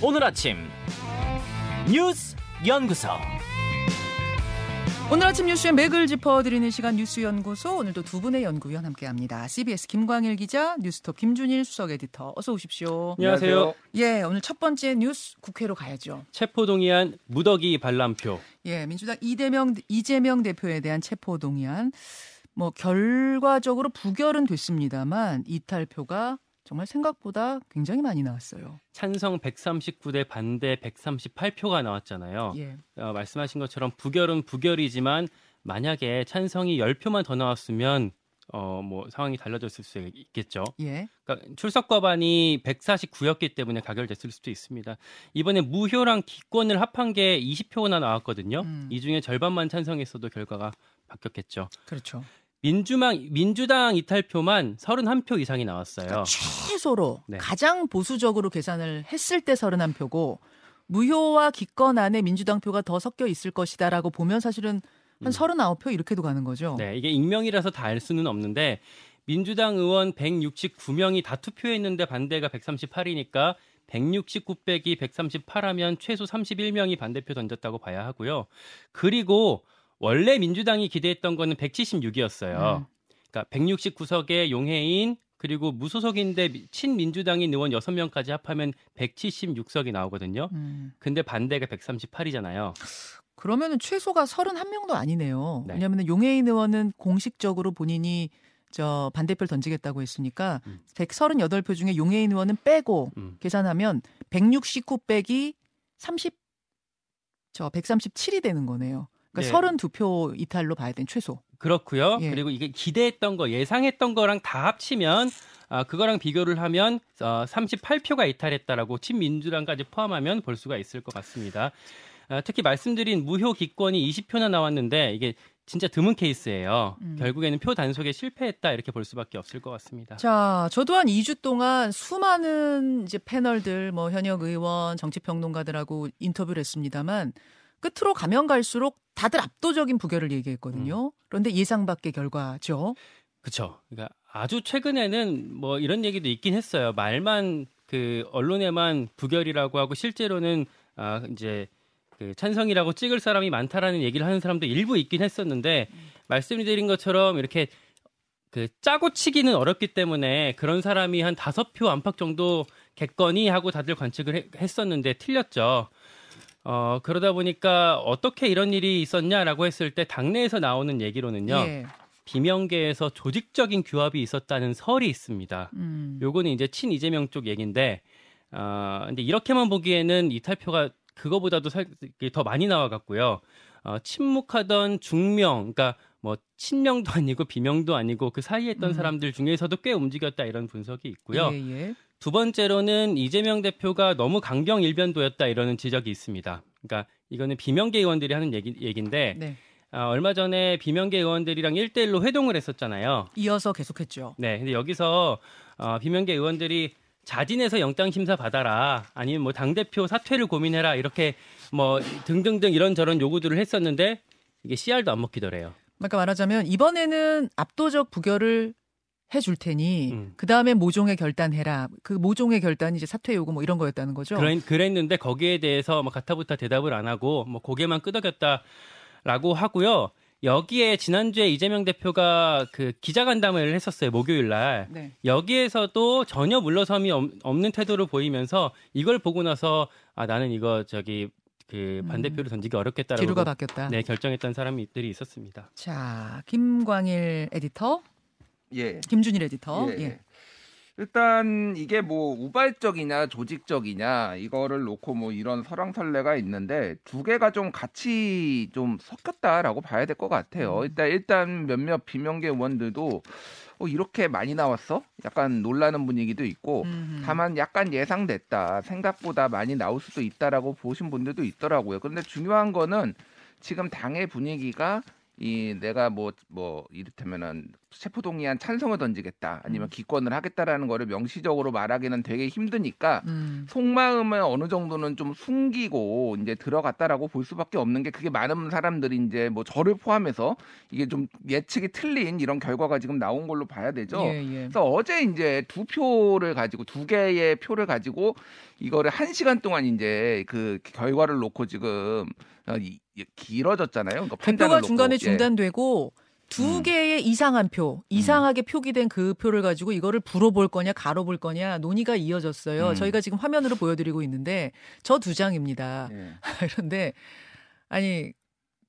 오늘 아침 뉴스 연구소 오늘 아침 뉴스의 맥을 짚어드리는 시간 뉴스 연구소 오늘도 두 분의 연구위원 함께합니다. CBS 김광일 기자, 뉴스톱 김준일 수석 에디터 어서 오십시오. 안녕하세요. 예, 오늘 첫 번째 뉴스 국회로 가야죠. 체포동의안 무더기 반람표. 예, 민주당 이재명 이재명 대표에 대한 체포동의안 뭐 결과적으로 부결은 됐습니다만 이탈표가 정말 생각보다 굉장히 많이 나왔어요. 찬성 139대 반대 138표가 나왔잖아요. 예. 어, 말씀하신 것처럼 부결은 부결이지만 만약에 찬성이 10표만 더 나왔으면 어, 뭐 상황이 달라졌을 수 있겠죠. 예. 그러니까 출석 과반이 149였기 때문에 가결됐을 수도 있습니다. 이번에 무효랑 기권을 합한 게 20표나 나왔거든요. 음. 이 중에 절반만 찬성했어도 결과가 바뀌었겠죠. 그렇죠. 민주당 민주당 이탈표만 31표 이상이 나왔어요. 그러니까 최소로 네. 가장 보수적으로 계산을 했을 때 31표고 무효와 기권 안에 민주당 표가 더 섞여 있을 것이다라고 보면 사실은 한 음. 39표 이렇게도 가는 거죠. 네, 이게 익명이라서 다 알 수는 없는데 민주당 의원 169명이 다 투표했는데 반대가 138이니까 169 빼기 138 하면 최소 31명이 반대표 던졌다고 봐야 하고요. 그리고 원래 민주당이 기대했던 거는 176이었어요. 음. 그러니까 169석의 용해인 그리고 무소속인데 친민주당인 의원 6명까지 합하면 176석이 나오거든요. 음. 근데 반대가 138이잖아요. 그러면은 최소가 31명도 아니네요. 네. 왜냐하면 용해인 의원은 공식적으로 본인이 저 반대표를 던지겠다고 했으니까 음. 138표 중에 용해인 의원은 빼고 음. 계산하면 169 빼기 30, 저 137이 되는 거네요. 그러니까 네. 32표 이탈로 봐야 되는 최소. 그렇고요. 예. 그리고 이게 기대했던 거, 예상했던 거랑 다 합치면 아, 그거랑 비교를 하면 어, 38표가 이탈했다라고 친민주당까지 포함하면 볼 수가 있을 것 같습니다. 아, 특히 말씀드린 무효 기권이 20표나 나왔는데 이게 진짜 드문 케이스예요. 음. 결국에는 표 단속에 실패했다 이렇게 볼 수밖에 없을 것 같습니다. 자, 저도 한 2주 동안 수많은 이제 패널들, 뭐 현역 의원, 정치 평론가들하고 인터뷰를 했습니다만 끝으로 가면 갈수록 다들 압도적인 부결을 얘기했거든요. 그런데 예상 밖의 결과죠. 그렇죠. 그러니까 아주 최근에는 뭐 이런 얘기도 있긴 했어요. 말만 그 언론에만 부결이라고 하고 실제로는 아 이제 그 찬성이라고 찍을 사람이 많다라는 얘기를 하는 사람도 일부 있긴 했었는데 말씀드린 것처럼 이렇게 그 짜고 치기는 어렵기 때문에 그런 사람이 한 다섯 표 안팎 정도 겠거니 하고 다들 관측을 해- 했었는데 틀렸죠. 어 그러다 보니까 어떻게 이런 일이 있었냐라고 했을 때 당내에서 나오는 얘기로는요. 예. 비명계에서 조직적인 규합이 있었다는 설이 있습니다. 음. 요거는 이제 친 이재명 쪽 얘기인데, 어, 근데 이렇게만 보기에는 이탈표가 그거보다도 살, 더 많이 나와갔고요. 어, 침묵하던 중명, 그러니까 뭐 친명도 아니고 비명도 아니고 그 사이에 있던 음. 사람들 중에서도 꽤 움직였다 이런 분석이 있고요. 예, 예. 두 번째로는 이재명 대표가 너무 강경 일변도였다 이러는 지적이 있습니다. 그러니까 이거는 비명계 의원들이 하는 얘기, 얘기인데 네. 아, 얼마 전에 비명계 의원들이랑 1대1로 회동을 했었잖아요. 이어서 계속했죠. 네, 근데 여기서 어, 비명계 의원들이 자진해서 영장 심사 받아라, 아니면 뭐 당 대표 사퇴를 고민해라 이렇게 뭐 등등등 이런저런 요구들을 했었는데 이게 CR도 안 먹히더래요. 그러니까 말하자면 이번에는 압도적 부결을 해줄 테니 음. 그 다음에 모종의 결단해라. 그 모종의 결단이 이제 사퇴 요구 뭐 이런 거였다는 거죠. 그랬, 그랬는데 거기에 대해서 뭐 가타부타 대답을 안 하고 뭐 고개만 끄덕였다라고 하고요. 여기에 지난주에 이재명 대표가 그 기자간담회를 했었어요 목요일 날. 네. 여기에서도 전혀 물러섬이 없- 없는 태도를 보이면서 이걸 보고 나서 아 나는 이거 저기 그 반대표를 던지기 어렵겠다라고 기류가 바뀌었다. 네 결정했던 사람들이 있었습니다. 자, 김광일 에디터, 예. 김준일 에디터. 예. 예. 일단 이게 뭐 우발적이냐 조직적이냐 이거를 놓고 뭐 이런 설왕설래가 있는데 두 개가 좀 같이 좀 섞였다라고 봐야 될 것 같아요. 일단 일단 몇몇 비명계 의원들도 어, 이렇게 많이 나왔어? 약간 놀라는 분위기도 있고 음흠. 다만 약간 예상됐다. 생각보다 많이 나올 수도 있다라고 보신 분들도 있더라고요. 근데 중요한 거는 지금 당의 분위기가 이 내가 뭐뭐 이를테면은 체포 동의안 찬성을 던지겠다 아니면 음. 기권을 하겠다라는 거를 명시적으로 말하기는 되게 힘드니까 음. 속마음을 어느 정도는 좀 숨기고 이제 들어갔다라고 볼 수밖에 없는 게 그게 많은 사람들이 이제 뭐 저를 포함해서 이게 좀 예측이 틀린 이런 결과가 지금 나온 걸로 봐야 되죠. 예, 예. 그래서 어제 이제 두 표를 가지고 두 개의 표를 가지고 이거를 한 시간 동안 이제 그 결과를 놓고 지금 길어졌잖아요. 그러니까 놓고. 중간에 예. 중단되고 두 음. 개의 이상한 표, 이상하게 표기된 그 표를 가지고 이거를 불어볼 거냐, 가로볼 거냐 논의가 이어졌어요. 음. 저희가 지금 화면으로 보여드리고 있는데 저 두 장입니다. 예. 그런데 아니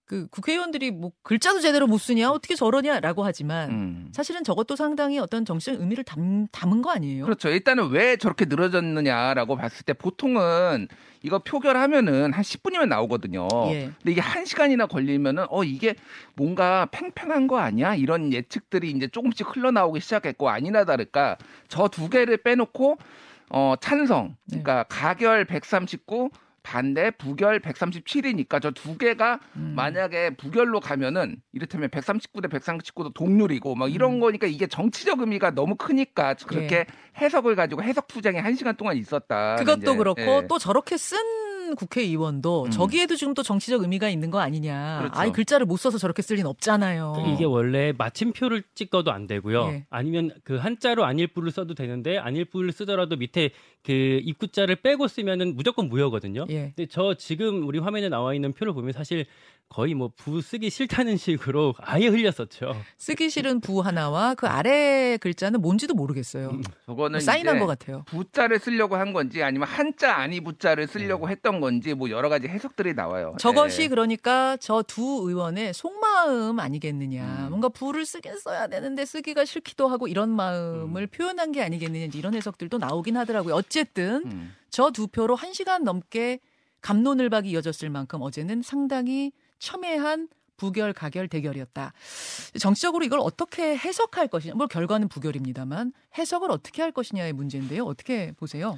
그 국회의원들이 뭐 글자도 제대로 못 쓰냐, 어떻게 저러냐라고 하지만 음. 사실은 저것도 상당히 어떤 정치적 의미를 담, 담은 거 아니에요? 그렇죠. 일단은 왜 저렇게 늘어졌느냐라고 봤을 때 보통은 이거 표결하면은 한 10분이면 나오거든요. 예. 근데 이게 한 시간이나 걸리면은 어 이게 뭔가 팽팽한 거 아니야? 이런 예측들이 이제 조금씩 흘러나오기 시작했고 아니나 다를까 저 두 개를 빼놓고 어 찬성, 네. 그러니까 가결 139 반대 부결 137이니까 저 두 개가 음. 만약에 부결로 가면은 이를테면 139 대 139도 동률이고 막 이런 음. 거니까 이게 정치적 의미가 너무 크니까 그렇게 해석을 가지고 해석 투쟁이 한 시간 동안 있었다. 그것도 이제, 그렇고 예. 또 저렇게 쓴 국회의원도 음. 저기에도 지금 또 정치적 의미가 있는 거 아니냐. 그렇죠. 아니 글자를 못 써서 저렇게 쓸 리는 없잖아요. 이게 원래 마침표를 찍어도 안 되고요. 예. 아니면 그 한자로 안일부를 써도 되는데 안일부를 쓰더라도 밑에 그 입구자를 빼고 쓰면은 무조건 무효거든요. 예. 근데 저 지금 우리 화면에 나와 있는 표를 보면 사실 거의 뭐 부 쓰기 싫다는 식으로 아예 흘렸었죠. 쓰기 싫은 부 하나와 그 아래 글자는 뭔지도 모르겠어요. 음. 저거는 뭐 사인한 것 같아요. 부자를 쓰려고 한 건지 아니면 한자 아니 부자를 쓰려고 했던 건지 뭐 여러 가지 해석들이 나와요. 저것이 네. 그러니까 저 두 의원의 속마음 아니겠느냐. 음. 뭔가 부를 쓰긴 써야 되는데 쓰기가 싫기도 하고 이런 마음을 표현한 게 아니겠느냐. 이런 해석들도 나오긴 하더라고요. 어쨌든 음. 저두 표로 한 시간 넘게 감론을박이 이어졌을 만큼 어제는 상당히 첨예한 부결 가결 대결이었다. 정치적으로 이걸 어떻게 해석할 것이냐. 뭐 결과는 부결입니다만 해석을 어떻게 할 것이냐의 문제인데요. 어떻게 보세요?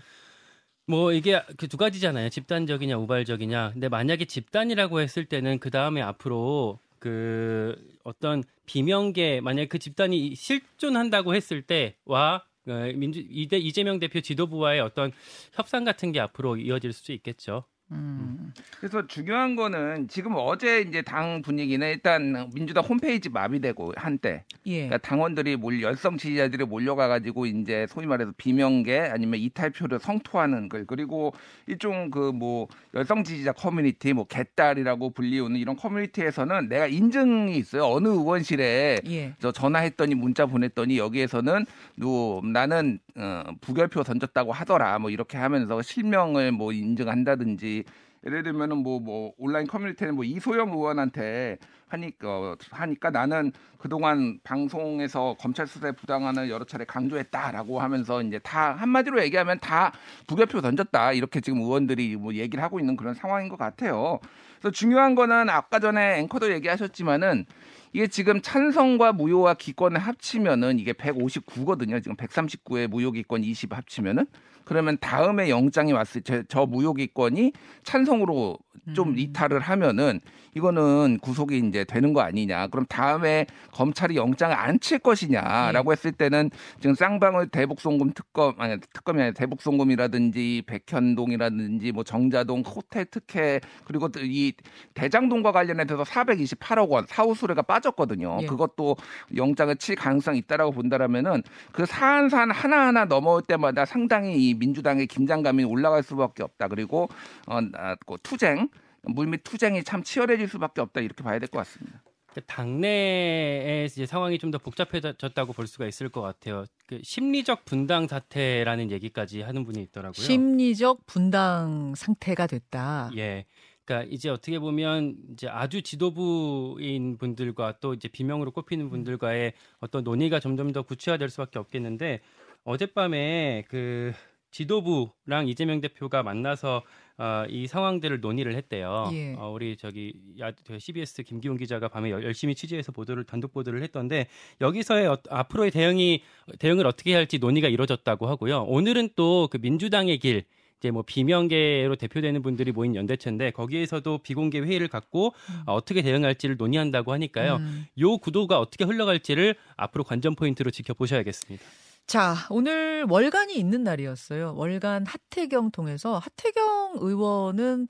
뭐 이게 그 두 가지잖아요. 집단적이냐 우발적이냐. 근데 만약에 집단이라고 했을 때는 그 다음에 앞으로 그 어떤 비명계 만약 그 집단이 실존한다고 했을 때와 어, 민주 이대 이재명 대표 지도부와의 어떤 협상 같은 게 앞으로 이어질 수 있겠죠. 음. 그래서 중요한 거는 지금 어제 이제 당 분위기는 일단 민주당 홈페이지 마비되고 한때 예. 그러니까 당원들이 몰 열성 지지자들이 몰려가 가지고 이제 소위 말해서 비명계 아니면 이탈표를 성토하는 걸 그리고 일종 그 뭐 열성 지지자 커뮤니티 뭐 개딸이라고 불리우는 이런 커뮤니티에서는 내가 인증이 있어요 어느 의원실에 예. 저 전화했더니 문자 보냈더니 여기에서는 누 나는 어, 부결표 던졌다고 하더라 뭐 이렇게 하면서 실명을 뭐 인증한다든지 예를 들면은 뭐뭐 온라인 커뮤니티는 뭐 이소영 의원한테 하니까 어, 하니까 나는 그동안 방송에서 검찰 수사에 부당한을 여러 차례 강조했다라고 하면서 이제 다 한마디로 얘기하면 다 부결표 던졌다 이렇게 지금 의원들이 뭐 얘기를 하고 있는 그런 상황인 것 같아요. 그래서 중요한 거는 아까 전에 앵커도 얘기하셨지만은 이게 지금 찬성과 무효와 기권을 합치면은 이게 159거든요. 지금 139에 무효 기권 20 합치면은 그러면 다음에 영장이 왔을 때 저 무효 기권이 찬성으로 좀 음. 이탈을 하면은 이거는 구속이 이제 되는 거 아니냐. 그럼 다음에 검찰이 영장을 안 칠 것이냐라고 했을 때는 지금 쌍방울 대북송금 특검 아니 특검이 아니라 대북송금이라든지 백현동이라든지 뭐 정자동 호텔 특혜 그리고 또이 대장동과 관련해서 428억 원 사후 수뢰가 빠 졌거든요. 예. 그것도 영장을 칠 가능성이 있다라고 본다라면은 그 사안 사안 하나하나 넘어올 때마다 상당히 이 민주당의 긴장감이 올라갈 수밖에 없다. 그리고 어 아, 그 투쟁 물밑 투쟁이 참 치열해질 수밖에 없다 이렇게 봐야 될 것 같습니다. 그 당내의 이제 상황이 좀 더 복잡해졌다고 볼 수가 있을 것 같아요. 그 심리적 분당 사태라는 얘기까지 하는 분이 있더라고요. 심리적 분당 상태가 됐다. 예. 그러니까 이제 어떻게 보면 이제 아주 지도부인 분들과 또 이제 비명으로 꼽히는 분들과의 어떤 논의가 점점 더 구체화될 수밖에 없겠는데 어젯밤에 그 지도부랑 이재명 대표가 만나서 어, 이 상황들을 논의를 했대요. 예. 어, 우리 저기 야, 저 CBS 김기훈 기자가 밤에 열- 열심히 취재해서 보도를 단독 보도를 했던데 여기서의 어, 앞으로의 대응이 대응을 어떻게 할지 논의가 이루어졌다고 하고요. 오늘은 또 그 민주당의 길 이제 뭐 비명계로 대표되는 분들이 모인 연대체인데 거기에서도 비공개 회의를 갖고 음. 어, 어떻게 대응할지를 논의한다고 하니까요. 음. 요 구도가 어떻게 흘러갈지를 앞으로 관전 포인트로 지켜보셔야겠습니다. 자, 오늘 월간이 있는 날이었어요. 월간 하태경 통해서 하태경 의원은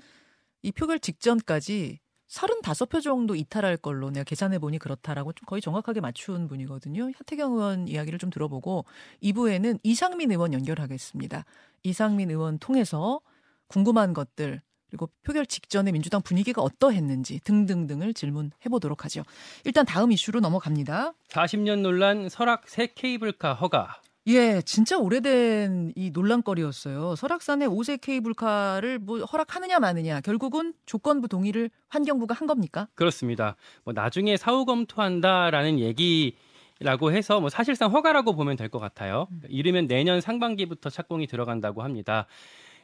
이 표결 직전까지 35표 정도 이탈할 걸로 내가 계산해 보니 그렇다라고 좀 거의 정확하게 맞춘 분이거든요. 하태경 의원 이야기를 좀 들어보고 2부에는 이상민 의원 연결하겠습니다. 이상민 의원 통해서 궁금한 것들 그리고 표결 직전에 민주당 분위기가 어떠했는지 등등등을 질문해 보도록 하죠. 일단 다음 이슈로 넘어갑니다. 40년 논란 설악 새 케이블카 허가. 예, 진짜 오래된 이 논란거리였어요. 설악산의 5세 케이블카를 뭐 허락하느냐 마느냐 결국은 조건부 동의를 환경부가 한 겁니까? 그렇습니다. 뭐 나중에 사후 검토한다라는 얘기 라고 해서 뭐 사실상 허가라고 보면 될 것 같아요. 이르면 내년 상반기부터 착공이 들어간다고 합니다.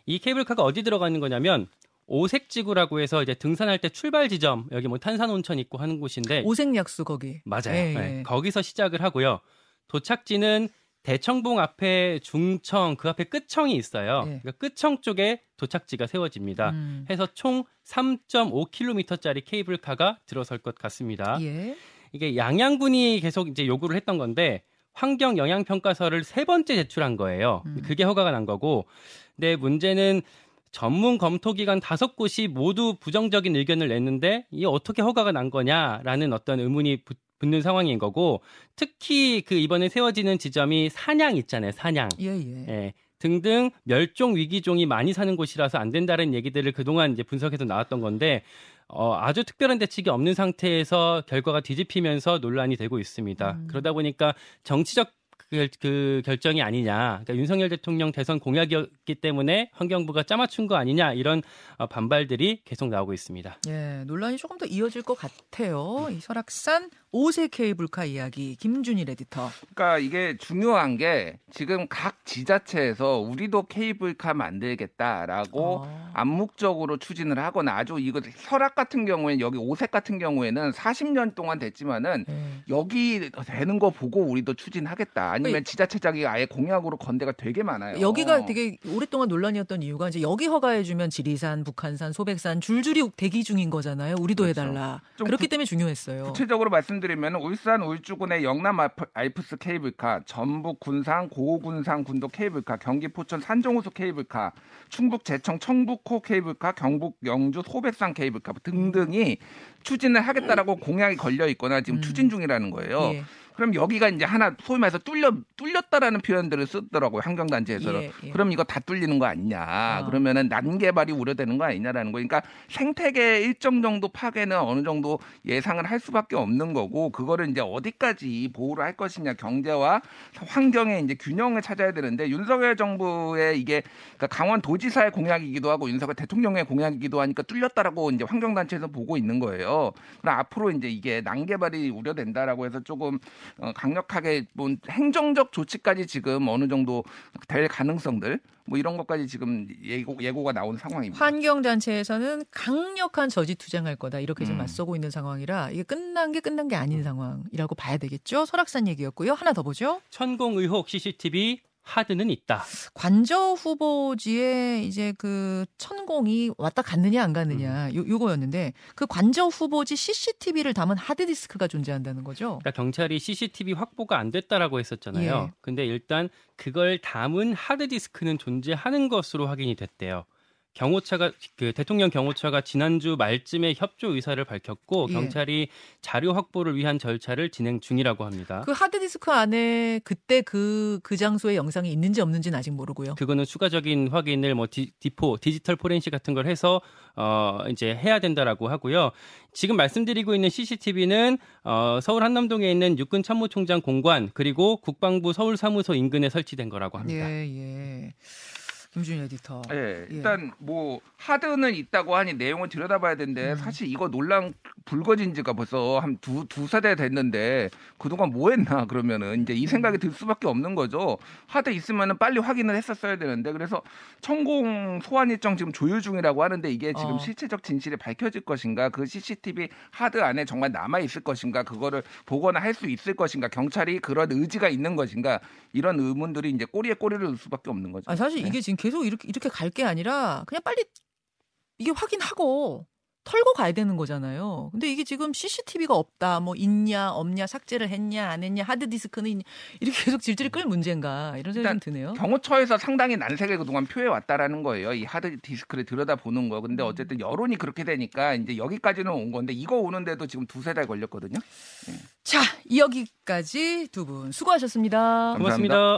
이 케이블카가 어디 들어가는 거냐면 오색지구라고 해서 이제 등산할 때 출발 지점 여기 뭐 탄산 온천 있고 하는 곳인데 오색약수 거기. 네. 맞아요. 예, 네, 예. 거기서 시작을 하고요. 도착지는 대청봉 앞에 중청 그 앞에 끝청이 있어요. 예. 그러니까 끝청 쪽에 도착지가 세워집니다. 음. 해서 총 3.5km짜리 케이블카가 들어설 것 같습니다. 예. 이게 양양군이 계속 이제 요구를 했던 건데 환경 영향 평가서를 세 번째 제출한 거예요. 음. 그게 허가가 난 거고. 근데 문제는 전문 검토 기관 다섯 곳이 모두 부정적인 의견을 냈는데 이게 어떻게 허가가 난 거냐라는 어떤 의문이 붙- 붙는 상황인 거고 특히 그 이번에 세워지는 지점이 산양 있잖아요. 산양. 예, 예. 예, 등등 멸종 위기종이 많이 사는 곳이라서 안 된다는 얘기들을 그동안 이제 분석해서 나왔던 건데 어, 아주 특별한 대책이 없는 상태에서 결과가 뒤집히면서 논란이 되고 있습니다. 음. 그러다 보니까 정치적 그, 그 결정이 아니냐, 그러니까 윤석열 대통령 대선 공약이었기 때문에 환경부가 짜맞춘 거 아니냐 이런 어, 반발들이 계속 나오고 있습니다. 예, 논란이 조금 더 이어질 것 같아요. 이 설악산 5세 케이블카 이야기 김준일 에디터. 그러니까 이게 중요한 게 지금 각 지자체에서 우리도 케이블카 만들겠다라고 어. 암묵적으로 추진을 하거나 아주 이거 설악 같은 경우에는 여기 오색 같은 경우에는 40년 동안 됐지만은 예. 여기 되는 거 보고 우리도 추진하겠다. 아니면 지자체장이 아예 공약으로 건 데가 되게 많아요. 여기가 되게 오랫동안 논란이었던 이유가 이제 여기 허가해 주면 지리산, 북한산, 소백산 줄줄이 대기 중인 거잖아요. 우리도 그렇죠. 해달라. 좀 그렇기 구- 때문에 중요했어요. 구체적으로 말씀드리 면 울산 울주군의 영남 알프- 알프스 케이블카, 전북 군산 고군산 군도 케이블카, 경기 포천 산정호수 케이블카, 충북 제청 청북호 케이블카, 경북 영주 소백산 케이블카 등등이 추진을 하겠다라고 공약이 걸려 있거나 지금 음. 추진 중이라는 거예요. 예, 그럼 여기가 이제 하나 소위 말해서 뚫려 뚫렸다라는 표현들을 쓰더라고요 환경단체에서는. 예, 예. 그럼 이거 다 뚫리는 거 아니냐? 아. 그러면은 난개발이 우려되는 거 아니냐라는 거. 그러니까 생태계 일정 정도 파괴는 어느 정도 예상을 할 수밖에 없는 거고 그거를 이제 어디까지 보호를 할 것이냐 경제와 환경의 이제 균형을 찾아야 되는데 윤석열 정부의 이게 그러니까 강원도지사의 공약이기도 하고 윤석열 대통령의 공약이기도 하니까 뚫렸다라고 이제 환경단체에서 보고 있는 거예요. 그럼 앞으로 이제 이게 난개발이 우려된다라고 해서 조금 어, 강력하게 뭐 행정적 조치까지 지금 어느 정도 될 가능성들 뭐 이런 것까지 지금 예고 예고가 나온 상황입니다. 환경단체에서는 강력한 저지 투쟁할 거다 이렇게 지금 음. 맞서고 있는 상황이라 이게 끝난 게 끝난 게 아닌 상황이라고 봐야 되겠죠. 설악산 얘기였고요. 하나 더 보죠. 천공 의혹 CCTV 하드는 있다. 관저 후보지에 이제 그 천공이 왔다 갔느냐 안 갔느냐 요, 요거였는데 그 관저 후보지 CCTV를 담은 하드디스크가 존재한다는 거죠. 그러니까 경찰이 CCTV 확보가 안 됐다라고 했었잖아요. 예. 근데 일단 그걸 담은 하드 디스크는 존재하는 것으로 확인이 됐대요. 경호처가 그 대통령 경호처가 지난주 말쯤에 협조 의사를 밝혔고 예. 경찰이 자료 확보를 위한 절차를 진행 중이라고 합니다. 그 하드디스크 안에 그때 그, 그 장소의 영상이 있는지 없는지는 아직 모르고요. 그거는 추가적인 확인을 뭐 디, 디포 디지털 포렌식 같은 걸 해서 어 이제 해야 된다라고 하고요. 지금 말씀드리고 있는 CCTV는 어 서울 한남동에 있는 육군 참모총장 공관 그리고 국방부 서울 사무소 인근에 설치된 거라고 합니다. 예, 예. 김준일 에디터. 예, 일단 뭐 하드는 있다고 하니 내용을 들여다봐야 되는데 음. 사실 이거 논란 불거진 지가 벌써 한 두 두 세대 됐는데 그동안 뭐 했나 그러면은 이제 이 생각이 들 수밖에 없는 거죠. 하드 있으면은 빨리 확인을 했었어야 되는데 그래서 천공 소환 일정 지금 조율 중이라고 하는데 이게 지금 어. 실체적 진실이 밝혀질 것인가 그 CCTV 하드 안에 정말 남아 있을 것인가 그거를 보거나 할 수 있을 것인가 경찰이 그런 의지가 있는 것인가 이런 의문들이 이제 꼬리에 꼬리를 넣을 수밖에 없는 거죠. 아, 사실 네. 이게 지금 계속 이렇게 이렇게 갈 게 아니라 그냥 빨리 이게 확인하고 털고 가야 되는 거잖아요. 근데 이게 지금 CCTV가 없다, 뭐 있냐, 없냐, 삭제를 했냐, 안 했냐, 하드 디스크는 있냐, 이렇게 계속 질질이 끌 문제인가 이런 생각이 좀 일단 드네요. 경호처에서 상당히 난색을 그동안 표해 왔다라는 거예요. 이 하드 디스크를 들여다 보는 거. 음. 근데 어쨌든 여론이 그렇게 되니까 이제 여기까지는 온 건데 이거 오는데도 지금 두세 달 걸렸거든요. 자, 여기까지 두 분 수고하셨습니다. 감사합니다. 고맙습니다.